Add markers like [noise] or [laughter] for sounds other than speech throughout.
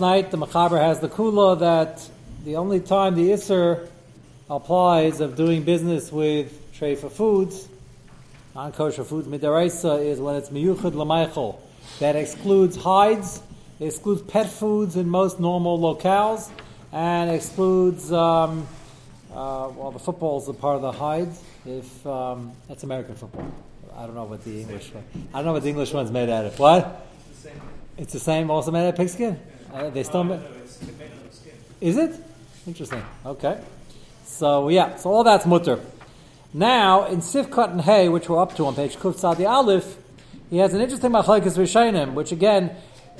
night, the Machaber has the kula that the only time the Isser applies of doing business with trade foods, non kosher foods, midaraisa, is when it's miyuchad lamaychel. That excludes hides, excludes pet foods in most normal locales, and excludes, um, uh, well, the football is a part of the hides. If um, that's American football, I don't know what the English one. I don't know what the English one's made out of. What? It's the same. It's the same, also made out of pigskin. Uh, they still. Ma- is it? Interesting. Okay. So yeah, so all that's mutter. Now in Sifkat and Hay, which we're up to on page Kuf Sadi Aleph, he has an interesting machlekes rishonim, which again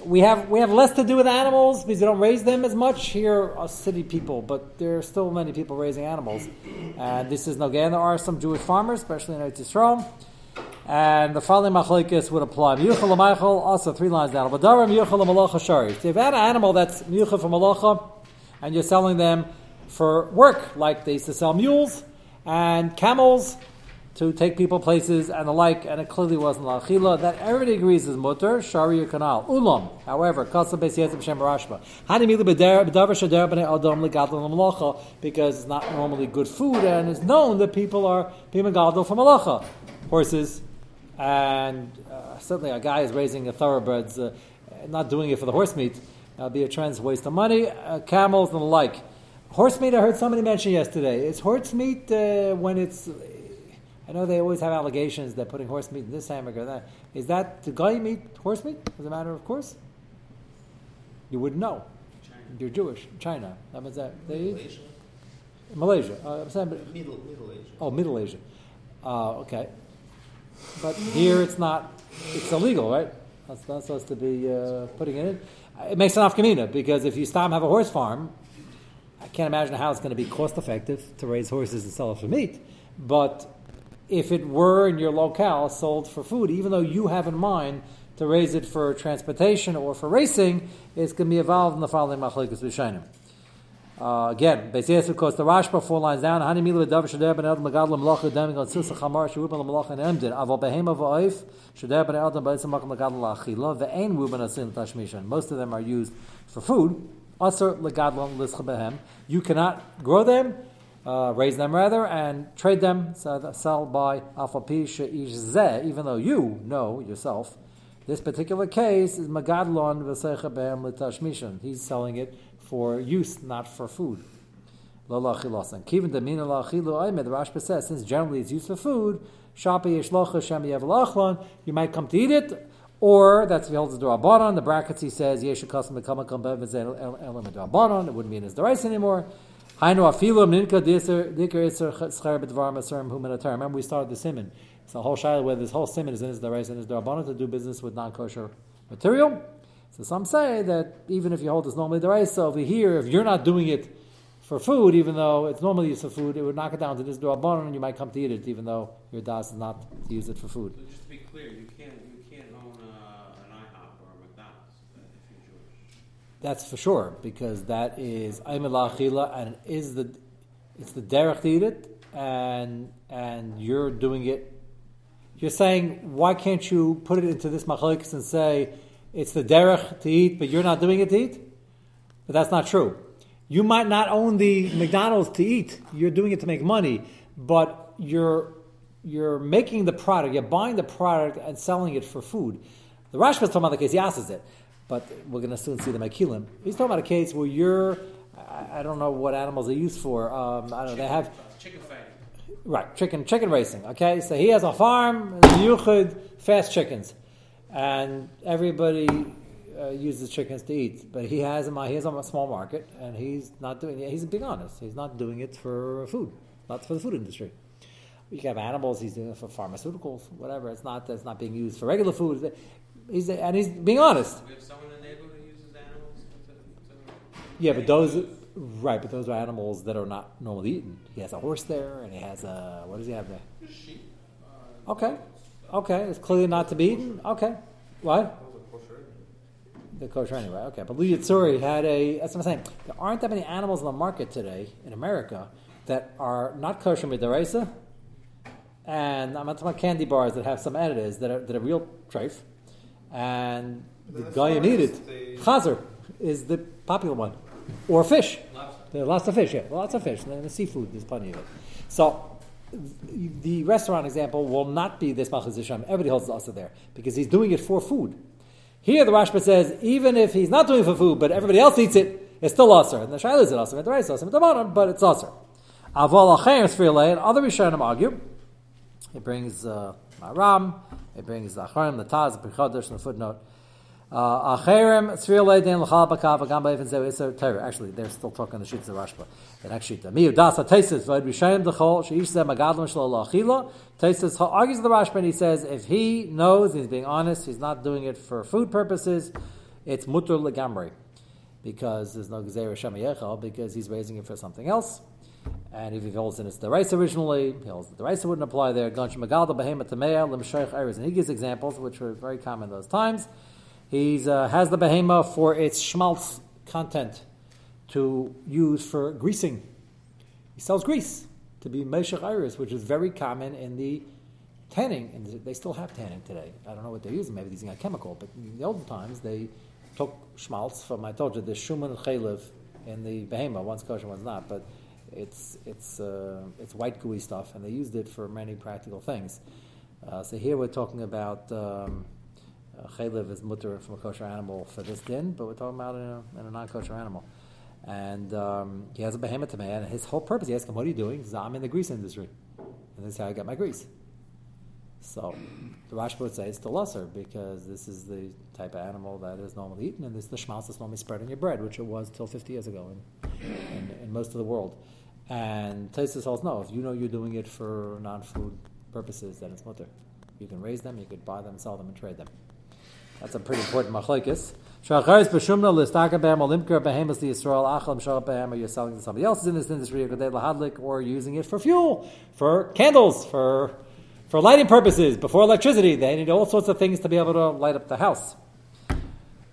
we have we have less to do with animals because we don't raise them as much here are city people, but there are still many people raising animals. And this is again there are some Jewish farmers, especially in Eretz Yisrael. And the following machlekes would apply. Miyuchal l'maychal, also three lines down. V'darim miyuchal l'malacha shari. If you've had an animal that's miyuchal for malacha, and you're selling them for work, like they used to sell mules and camels to take people places and the like, and it clearly wasn't la'achila, that everybody agrees is mutter, shari kanal. Ulam, however, kasa beis yetzim shem barashba. Hani mili b'davar shader b'nei adam legadol l'malacha, because it's not normally good food, and it's known that people are being megadol for malacha. Horses, and uh, certainly a guy is raising a thoroughbreds, uh, not doing it for the horse meat, uh, be a trans waste of money, uh, camels and the like. Horse meat, I heard somebody mention yesterday. Is horse meat uh, when it's? I know they always have allegations that putting horse meat in this hamburger. That is that the guy meat horse meat as a matter of course. You wouldn't know. China. You're Jewish. China. That means that they Malaysia. Malaysia. Uh, I'm saying, but- Middle, Middle Asia. Oh, Middle Asia. Uh, okay. But here it's not, it's illegal, right? That's not supposed to be uh, putting it in. It makes an afkamina because if you stop and have a horse farm, I can't imagine how it's going to be cost effective to raise horses and sell it for meat. But if it were in your locale sold for food, even though you have in mind to raise it for transportation or for racing, it's going to be involved in the following machlikas v'shainim. Uh, again, Beis of course, the Rashba four lines down. Hani milu v'dav shader ben adam legad lemelacha deming on susa chamar shuruban lemelacha and emdin. Aval behema v'oif shader ben adam ba'isam makam legad lachila ve'ein ruben asin tashmishan. Most of them are used for food. Aser legad lischa behem. You cannot grow them, uh, raise them rather, and trade them, sell by alpha pi she'ish zeh, even though you know yourself. This particular case is magadlon v'seicha behem l'tashmishan. He's selling it for use, not for food. Lo lachilasan. Kivin demina lachilu aimed. The Rashba says, since generally it's used for food, shapa yeshlocha shem yev you might come to eat it, or that's the holds the drabanon. The brackets he says yeshakas mekamakam bevezel elam drabanon. It wouldn't be in his derais anymore. Hainu afilu ninka diker iser schar bedvar maserim humanitarian. Remember we started the simon. It's the whole shaila where this whole simon is in his derais and his drabanon to do business with non kosher material. So some say that even if you hold this normally deraisa over here, if you're not doing it for food, even though it's normally used for food, it would knock it down to this drabanon, and you might come to eat it, even though your das is not to use it for food. So just to be clear, you can't you can't own uh, an IHOP or a McDonald's uh, if you're Jewish. That's for sure because that is aimela achila, and it is the it's the derech to eat it, and and you're doing it. You're saying why can't you put it into this machlekes and say it's the derech to eat, but you're not doing it to eat? But that's not true. You might not own the McDonald's to eat. You're doing it to make money, but you're you're making the product. You're buying the product and selling it for food. The Rashba is talking about the case he asks it, but we're going to soon see the Mekilim. He's talking about a case where you're. I don't know what animals are used for. Um, I don't know. They have Chicken fighting. Right, chicken chicken racing. Okay, so he has a farm, Yuchid, fast chickens, and everybody uh, uses chickens to eat. But he has a he has a small market, and he's not doing it. He's being honest. He's not doing it for food, not for the food industry. You can have animals. He's doing it for pharmaceuticals, whatever. It's not that's not being used for regular food. He's and he's being honest. We have someone in the neighborhood who uses animals to, to Yeah, but those right, but those are animals that are not normally eaten. He has a horse there, and he has a what does he have there? sheep. Uh, Okay. Okay. It's clearly not to be eaten. Okay. What? The kosher anyway. Okay. But Lee Yitzuri had a, that's what I'm saying. There aren't that many animals in the market today in America that are not kosher midaraisa. And I'm not talking about candy bars that have some additives that are, that are real treif. And the guy you need it. Chazer. is the popular one, or fish. Lobster. There are lots of fish, yeah, lots of fish. And the seafood, there's plenty of it. So the restaurant example will not be this Malchus Hashem. Everybody holds also there because he's doing it for food. Here the Rashba says even if he's not doing it for food, but everybody else eats it, it's still usher. And the Shaila is it usher, the rice usher, the bottom, but it's usher. Aval acher sfirle, and other Rishonim argue. It brings uh, Ram, it brings the Acharim, the Taz, the Pichodesh, and the footnote. Uh. Actually, they're still talking the sheets of Rashba. The next sheet. Miu dasa tesis v'ed Rishayim dechol sheish zeh magadlam shlo la'achila. Tesis argues the Rashba and he says if he knows, he's being honest, he's not doing it for food purposes, it's mutter legamri because there's no Gzeir Shem because he's raising it for something else. And if he holds in it's the rice originally, he holds that the rice wouldn't apply there. And he gives examples which were very common in those times. He uh, has the behema for its schmaltz content to use for greasing. He sells grease to be meshach iris, which is very common in the tanning, and they still have tanning today. I don't know what they're using. Maybe they're using a chemical, but in the olden times they took schmaltz from I told you the shuman chaylev in the behema. One's kosher, one's not, but it's it's uh, it's white gooey stuff, and they used it for many practical things. Uh, so here we're talking about um, uh, chaylev is mutter from a kosher animal for this din, but we're talking about in a, in a non-kosher animal. And um, he has a behemoth to me, and his whole purpose, he asks him, What are you doing? Says, I'm in the grease industry. And this is how I get my grease. So the Rashba would say it's the lesser because this is the type of animal that is normally eaten, and this is the schmaltz that's normally spread on your bread, which it was till 50 years ago in, in, in most of the world. And Taisus holds no, if you know you're doing it for non food purposes, then it's mutter. You can raise them, you could buy them, sell them, and trade them. That's a pretty important machlokes. Shacharis b'shumna listaka behem olimker behemus the achal mshal behem or you're selling to somebody else in this industry or lahadlik or using it for fuel, for candles, for for lighting purposes, before electricity. They need all sorts of things to be able to light up the house.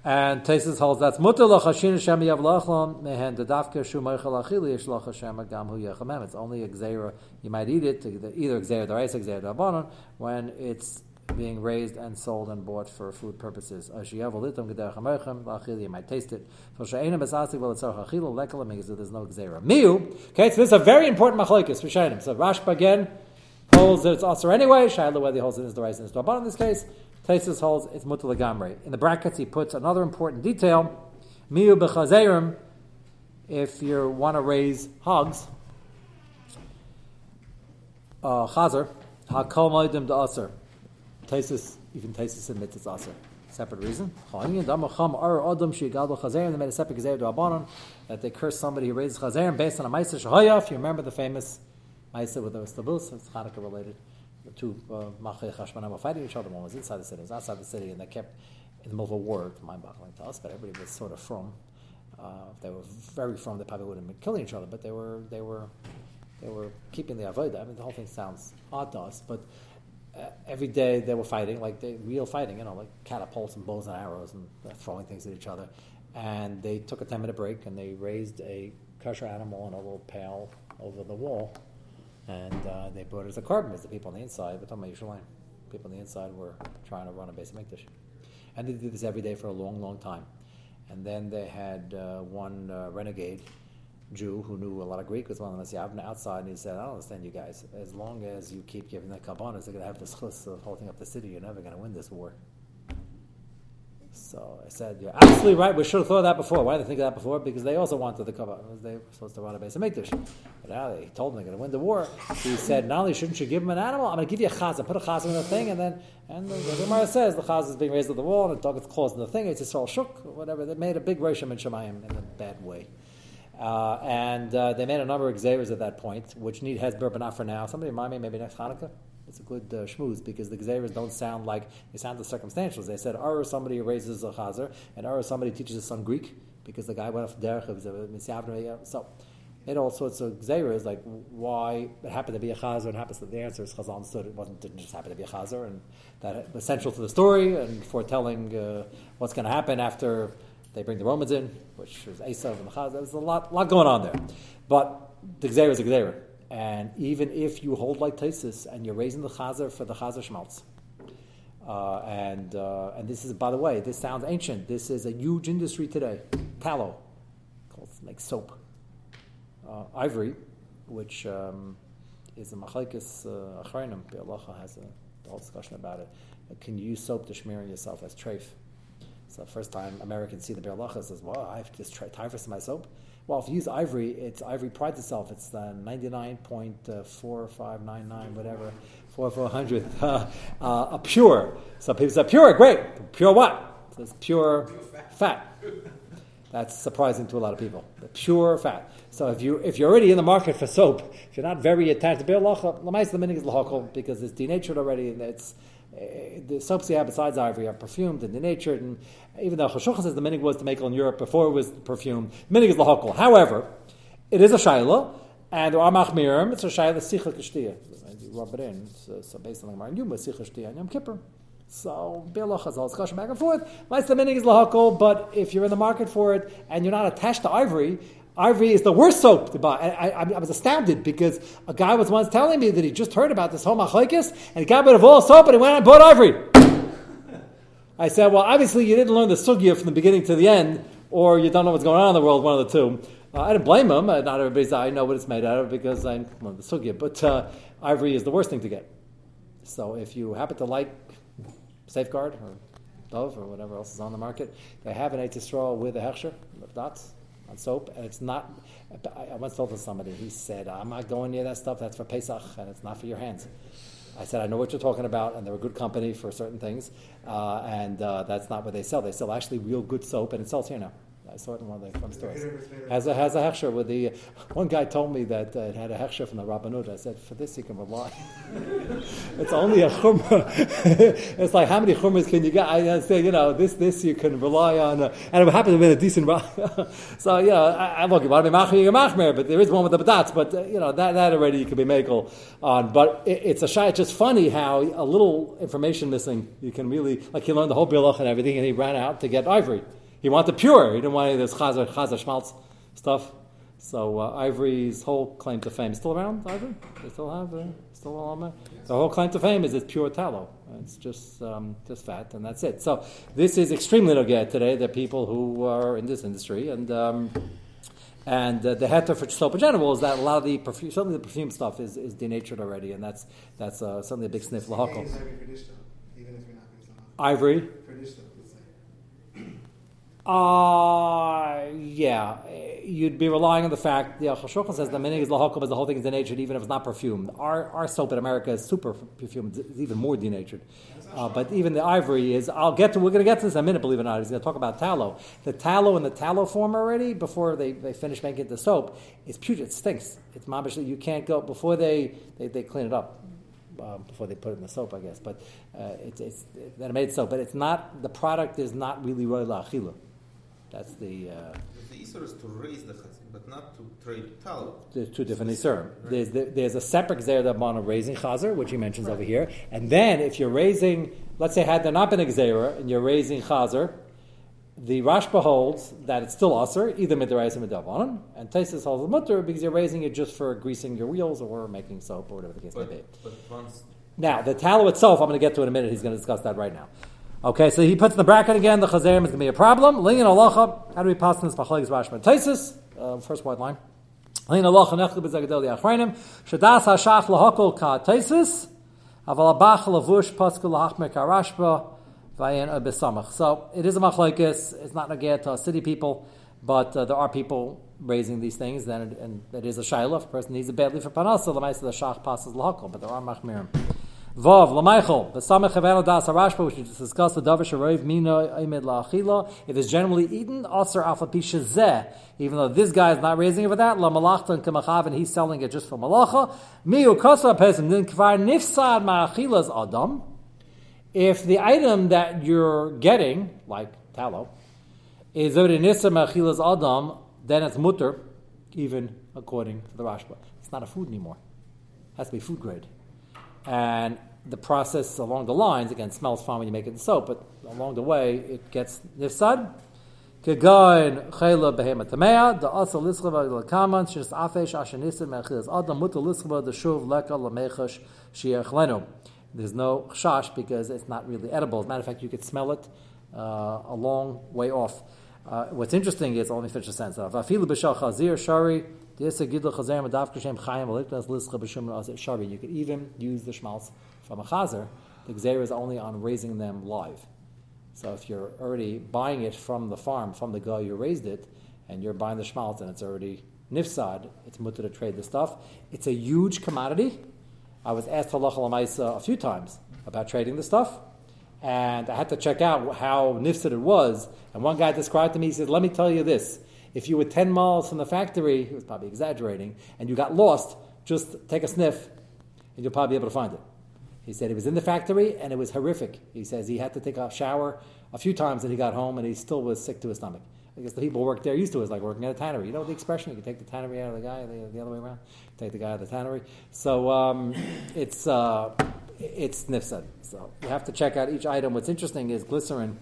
And Tesis holds that's mutter lachashin shem yavlachlam mehen dedavka shumaychal achili yishlach Hashem agam hu yechamem. It's only a gzeira. You might eat it, either gzeira daraisa, gzeira dabanon, when it's being raised and sold and bought for food purposes. You might taste it. Because there's no gzeira. Miu. Okay, so this is a very important machlokes for So Rashba again holds that it's also anyway. Shaila whether he holds it is the rice and it's in this case. Tesis holds it's mutalagamre. In the brackets, he puts another important detail. Miu b'chazerim. If you want to raise hogs, uh, chazer, hakol moedim da'aser. Tesis, even Tesis admits it's aser. Separate reason. That they curse somebody who raises chazerim based on a ma'aser shahaya. If you remember the famous ma'aser with the stabus, it's Hanukkah related. The two uh, Machei Chashmanim were fighting each other. One was inside the city, one was outside the city, and they kept in the middle of a war. Mind-boggling to us, but everybody was sort of from. Uh, if they were very from, they probably wouldn't have been killing each other, but they were they were they were keeping the avodah. I mean, the whole thing sounds odd to us, but uh, every day they were fighting, like they, real fighting, you know, like catapults and bows and arrows and uh, throwing things at each other. And they took a 10 minute break and they raised a kosher animal in a little pail over the wall. And uh, they brought it as a carbon as the people on the inside, but talking about Yerushalayim. People on the inside were trying to run a basic mikdash. And they did this every day for a long, long time. And then they had uh, one uh, renegade Jew who knew a lot of Greek was one of them. Yavna outside, and he said, "I don't understand you guys. As long as you keep giving the kabbanas, they're going to have this [laughs] chus of holding up the city. You're never going to win this war." So I said, "You're absolutely right. We should have thought of that before. Why did they think of that before? Because they also wanted the kabbanas. They were supposed to run a base of mikdash. But now they told them they're going to win the war. He said, "Not only shouldn't you give them an animal, I'm going to give you a chazan. Put a chazan in the thing, and then and the, the Gemara says the chazan is being raised at the wall, and the dog is claws in the thing. It's all shook, whatever. They made a big rosham in Shemayim in a bad way." Uh, and uh, they made a number of exeras at that point, which need hesber, but not for now. Somebody remind me, maybe next Hanukkah? It's a good uh, shmooze because the exeras don't sound like, they sound the circumstantials. They said, Ur somebody raises a chazer, and Ur somebody teaches his son Greek, because the guy went off derech, So, it all sorts of xeras, like why it happened to be a chazer, and happens to the answer is Chazal understood it wasn't didn't just happen to be a chazer, and that was central to the story and foretelling uh, what's going to happen after they bring the Romans in, which is Esav and the Chaz. There's a lot, lot going on there. But the Gzeir is a Gzeir. And even if you hold like Tesis and you're raising the Chazer for the Chazer Schmaltz, Uh, and uh, and this is, by the way, this sounds ancient. This is a huge industry today. Tallow, called makes soap. Uh, ivory, which um, is a machlekes uh, achrayim. Bialacha has a whole discussion about it. Can you use soap to smear yourself as treif? So first time Americans see the Bialacha says, "Well, I have to just try typhus in my soap." Well, if you use ivory, it's ivory prides itself. It's the ninety nine point four five nine nine whatever four four hundred [laughs] uh, uh, a pure. So people say pure, great. Pure what? So it's pure fat. That's surprising to a lot of people. The pure fat. So if you if you're already in the market for soap, if you're not very attached to beer lacha, the minig is lahakol because it's denatured already and it's Eh, the soaps you have besides ivory are perfumed and denatured. And even though Choshucha says the minig was to make it in Europe before it was perfumed, minig is lahakol. However, it is a shaila, and there are machmirim. It's a shaila sicha k'shtiyah. You rub it in. So, so based on the Gemara, Yoma sicha k'shtiyah and Yom Kippur. So Bilach has all discussion back and forth. My minig is lahakol, but if you're in the market for it and you're not attached to ivory, ivory is the worst soap to buy. I, I, I, was astounded because a guy was once telling me that he just heard about this whole machlekes and he got rid of all soap and he went and bought ivory. I said, well, obviously you didn't learn the sugya from the beginning to the end, or you don't know what's going on in the world, one of the two. Uh, I didn't blame him. Uh, not everybody's I know what it's made out of because I learned the sugya, but uh, ivory is the worst thing to get. So if you happen to like Safeguard or Dove or whatever else is on the market. They have an Eitzisrael with a Hechsher, dots on soap, and it's not. I once told to somebody, he said, I'm not going near that stuff, that's for Pesach, and it's not for your hands. I said, I know what you're talking about, and they're a good company for certain things, uh, and uh, that's not what they sell. They sell actually real good soap, and it sells here now. I saw it in one of the fun stores. Has a has a hechsher with the. [laughs] One guy told me that uh, it had a hechsher from the Rabbanut. I said, for this you can rely. [laughs] it's only a chumrah. [laughs] it's like how many chumras can you get? I say, you know, this this you can rely on, uh, and it happened to be a decent. so you know, I, I look, you want to be machmir, you machmir, but there is one with the batats. But uh, you know that that already you can be makel on. But it, it's a shy. It's just funny how a little information missing you can really like he learned the whole bilach and everything, and he ran out to get ivory. He wanted pure. He didn't want any of this chazer, chazer schmaltz stuff. So uh, Ivory's whole claim to fame is still around. Ivory, they still have, uh, still on there. The whole claim to fame is it's pure tallow. It's just um, just fat, and that's it. So this is extremely nogea today. The people who are in this industry, and um, and uh, the heter for soap in general is that a lot of the perfume, certainly the perfume stuff is, is denatured already, and that's that's uh, certainly a big sniff lahakol. Ivory. Uh, yeah, you'd be relying on the fact the Chashukhan says the minig is lahakum is the whole thing is denatured even if it's not perfumed. Our, our soap in America is super perfumed, it's even more denatured. Uh, but even the ivory is. I'll get to. We're going to get to this in a minute. Believe it or not, he's going to talk about tallow. The tallow in the tallow form already before they, they finish making the soap is putrid. It stinks. It's mabish. You can't go before they, they, they clean it up. Um, before they put it in the soap, I guess, but uh, it's, it's then made soap. But it's not the product is not really roy la'achila. That's the. Uh, the Isur is to raise the chazir, but not to trade tallow. There's two different Isur. Right. There's, the, there's a separate Gzer of raising chazir, which he mentions right. over here. And then if you're raising, let's say, had there not been a Gzera and you're raising chazir, the Rashba holds that it's still usr, either midarais or midavanim, and Taisus holds the mutter because you're raising it just for greasing your wheels or making soap or whatever the case but, may be. But once now, the tallow itself, I'm going to get to in a minute. He's going to discuss that right now. Okay, so he puts in the bracket again, the chazerim is going to be a problem. Linyan alacha, how do we pass this? Machlagis Rashba Taisis, uh, first white line. Linyan alacha nechli b'zagadel yachreinim, shadas hashach lahakol ka Taisis, aval abach lavush paskul lahachmer ka Rashba, vayin abisamach. So it is a machlagis, it's not negayat to city people, but uh, there are people raising these things, then it, and it is a shayla. If a person needs it badly for panas, so the the shach passes lahakol, but there are machmirim. Vav Lameichel, the Samech Havana Das Harashba, which we discussed, the Davish Arayv Mina Imid La'achila. If it's generally eaten, Aser Afapisha Zeh, even though this guy is not raising it for that, La Malachta and Kamachav, and he's selling it just for Malacha. Miu Kosa Pesim, then Kvar Nifsad Ma'achila's Adam. If the item that you're getting, like tallow, is Nissa Ma'achila's Adam, then it's mutter, even according to the Rashba. It's not a food anymore. It has to be food grade and the process along the lines again smells fine when you make it in soap, but along the way it gets nifsad. Kegain chayla behema tamea the lischava lekaman afesh ashenisim mechilas adam muta lischava the shuv leka lamechash there's no chash because it's not really edible. As a matter of fact, you could smell it uh, a long way off. Uh, what's interesting is, me finish the sentence. Afilu b'shal chazir shari you could even use the schmaltz from a chazer. The gzer is only on raising them live. So if you're already buying it from the farm, from the guy who raised it, and you're buying the schmaltz and it's already nifsad, it's mutter to trade the stuff. It's a huge commodity. I was asked halacha a few times about trading the stuff, and I had to check out how nifsad it was. And one guy described to me, he said, "Let me tell you this: if you were 10 miles from the factory, he was probably exaggerating, and you got lost, just take a sniff and you'll probably be able to find it. He said he was in the factory and it was horrific. He says he had to take a shower a few times and he got home and he still was sick to his stomach. I guess the people who work there used to it. Like working at a tannery. You know the expression? You can take the tannery out of the guy, the, the other way around. Take the guy out of the tannery. So um, it's uh, it's nifsad. So you have to check out each item. What's interesting is glycerin,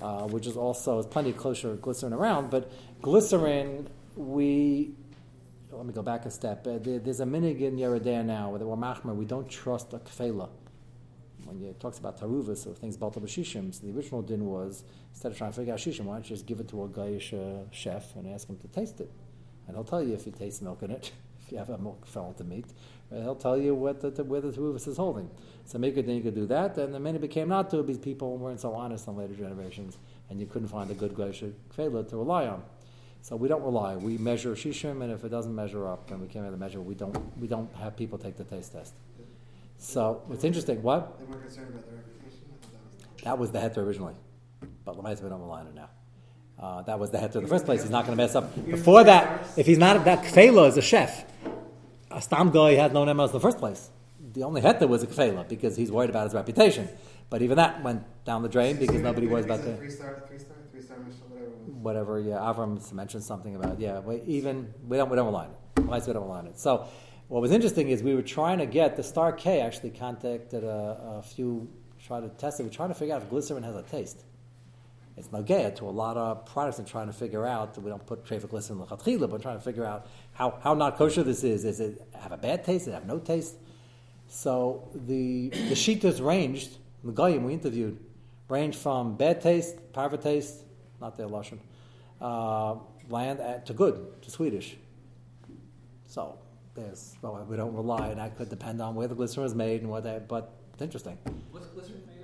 uh, which is also plenty of kosher glycerin around, but glycerin, we let me go back a step. Uh, there, there's a minig in Yeridea now where we're machmer. We don't trust a kfela. When it talks about taruvas or things balta b'shishim, so the original din was instead of trying to figure out shishim, why don't you just give it to a gayish uh, chef and ask him to taste it, and he'll tell you if he tastes milk in it. [laughs] if you have a milk fell to meat, right? Uh, he'll tell you what the, the, where the is holding. So make it then you could do that, and the many became not to because people weren't so honest in later generations, and you couldn't find a good gayish kfela to rely on. So we don't rely. We measure shishim, and if it doesn't measure up, and we can't really measure, we don't we don't have people take the taste test. So it's interesting. What? They weren't concerned about their reputation. That was the heter originally, but Lamaisa we don't rely on it now. Uh, that was the heter in the first place. He's not going to mess up. Before that, if he's not that kfela is a chef, a stam guy had no name in the first place. The only heter was a kfela because he's worried about his reputation. But even that went down the drain because nobody worries about the three star, three star, three star whatever. Yeah, Avram mentioned something about yeah. We, even we don't we don't align it. Why we don't on it? So what was interesting is we were trying to get the Star K actually contacted a, a few try to test it. We're trying to figure out if glycerin has a taste. It's nagaya to a lot of products and trying to figure out that we don't put trefa glycerin lechatchila, but trying to figure out how, how not kosher this is. Is it have a bad taste? Does it have no taste? So the the shitas ranged. The goyim we interviewed ranged from bad taste, parva taste, not their lashon, uh, land at, to good to Swedish. So there's well, we don't rely, and that could depend on where the glycerin is made and what that. But it's interesting. What's glycerin made?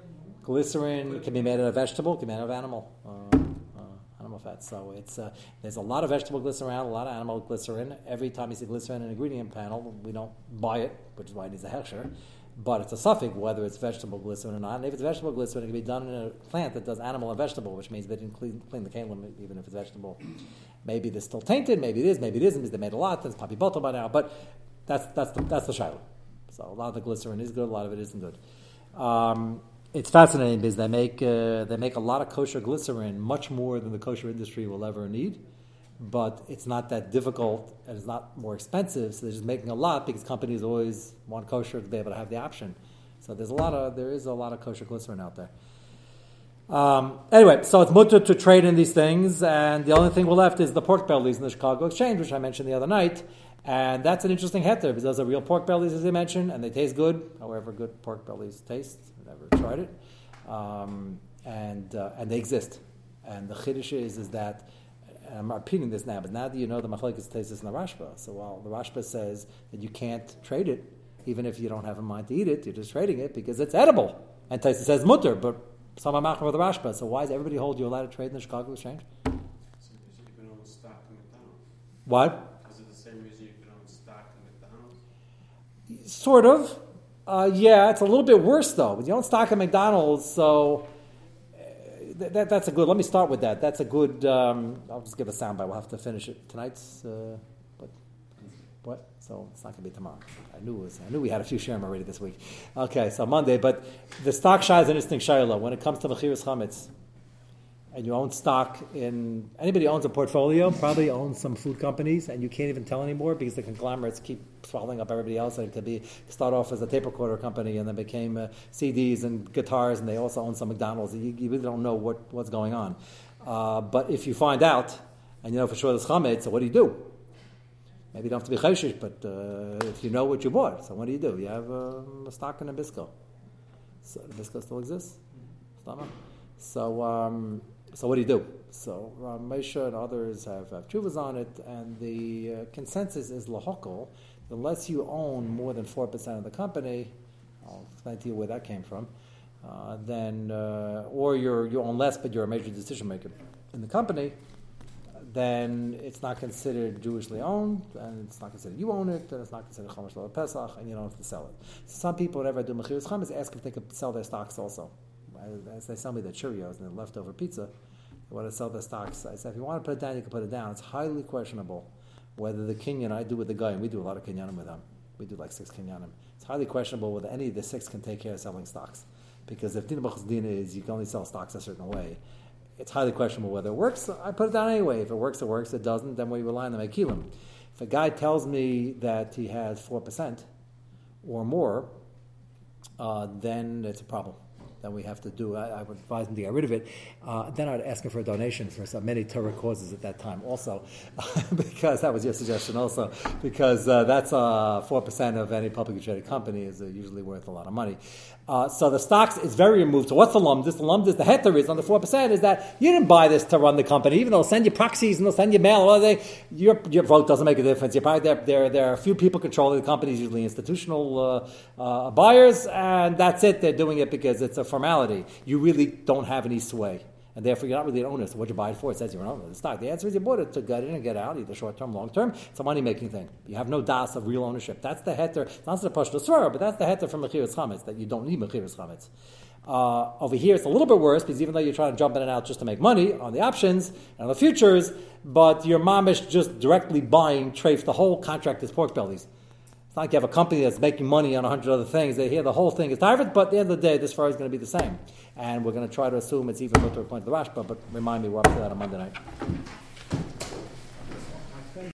Glycerin can be made out of vegetable, can be made out of animal, uh, uh, animal fat. So it's uh, there's a lot of vegetable glycerin around, a lot of animal glycerin. Every time you see glycerin in an ingredient panel, we don't buy it, which is why it needs a hechsher. But it's a suffix whether it's vegetable glycerin or not. And if it's vegetable glycerin, it can be done in a plant that does animal and vegetable, which means they didn't clean, clean the kalim, even if it's vegetable. Maybe they're still tainted, maybe it is, maybe it isn't, because they made a lot, it's probably bottled by now. But that's, that's, the, that's the shiloh. So a lot of the glycerin is good, a lot of it isn't good. Um, it's fascinating because they make, uh, they make a lot of kosher glycerin, much more than the kosher industry will ever need. But it's not that difficult and it's not more expensive, so they're just making a lot because companies always want kosher to be able to have the option. So there's a lot of there is a lot of kosher glycerin out there. Um, anyway, so it's mutter to trade in these things, and the only thing we're left is the pork bellies in the Chicago Exchange, which I mentioned the other night. And that's an interesting heter because those are real pork bellies, as I mentioned, and they taste good. However, good pork bellies taste. Never tried it, um, and uh, and they exist. And the chiddush is is that and I'm repeating this now, but now that you know the machlekes taste in the Rashba, so while the Rashba says that you can't trade it, even if you don't have a mind to eat it, you're just trading it because it's edible. And Taisa says mutter, but some are machmer with the Rashba. So why does everybody hold you allowed to trade in the Chicago Exchange? So you can own stock in McDonald's. What? Is it the same reason you can own stock in McDonald's? Sort of. Uh, yeah, it's a little bit worse though. You don't stock at McDonald's, so uh, th- that, that's a good. Let me start with that. That's a good. Um, I'll just give a soundbite. We'll have to finish it tonight's. Uh, but what? So it's not to be tomorrow. I knew it was. I knew we had a few sharim already this week. Okay, so Monday. But the stock shai is an interesting shayla when it comes to mechiras chametz. And you own stock in anybody owns a portfolio probably owns some food companies, and you can't even tell anymore because the conglomerates keep swallowing up everybody else. And it could be start off as a tape recorder company, and then became uh, CDs and guitars, and they also own some McDonald's. You, you really don't know what, what's going on. Uh, but if you find out, and you know for sure there's chametz, so what do you do? Maybe you don't have to be chayshish, but uh, if you know what you bought, so what do you do? You have um, a stock in Nabisco. So Nabisco still exists. So, um, so what do you do? So uh, Moshe and others have, have on it, and the uh, consensus is lahokol. Unless you own more than four percent of the company, I'll explain to you where that came from. Uh, then, uh, or you're you own less, but you're a major decision maker in the company. Then it's not considered Jewishly owned, and it's not considered you own it, and it's not considered Chomash Lo Pesach, and you don't have to sell it. So some people, whenever I do Mechiris Chametz, ask if they could sell their stocks also. As they sell me the Cheerios and the leftover pizza, they want to sell the stocks. I said, if you want to put it down, you can put it down. It's highly questionable whether the kinyan I do with the guy, and we do a lot of kinyanim with them. We do like six kinyanim. It's highly questionable whether any of the six can take care of selling stocks. Because if Dina Dina is you can only sell stocks a certain way, it's highly questionable whether it works. I put it down anyway. If it works, it works. If it doesn't, then we rely on the Mekilim. If a guy tells me that he has 4% or more, uh, then it's a problem then we have to do. I, I, would advise him to get rid of it. Uh, then I'd ask him for a donation for some many Torah causes at that time, also, [laughs] because that was your suggestion, also, because uh, that's uh, four percent of any publicly traded company is uh, usually worth a lot of money. Uh, so the stocks is very removed. So what's the lump? This the lump is the heter is on the four percent is that you didn't buy this to run the company. Even though they'll send you proxies and they'll send you mail, well, they, your, your vote doesn't make a difference. Probably there, there, there are a few people controlling the companies, usually institutional buyers, and that's it. They're doing it because it's a formality. You really don't have any sway. And therefore, you're not really an owner. So, what you buy it for? It says you're an owner of the stock. The answer is you bought it to get in and get out, either short term, long term. It's a money making thing. You have no das of real ownership. That's the heter. Not the pashto svara, but that's the heter from mechiras chametz that you don't need mechiras chametz. Uh, over here, it's a little bit worse because even though you're trying to jump in and out just to make money on the options and on the futures, but your mamish just directly buying trafe, the whole contract is pork bellies. It's not like you have a company that's making money on a hundred other things. They hear the whole thing is tyrant, but at the end of the day, this far is going to be the same. And we're going to try to assume it's even to a point of the Rashba, but remind me, we're up to that on Monday night.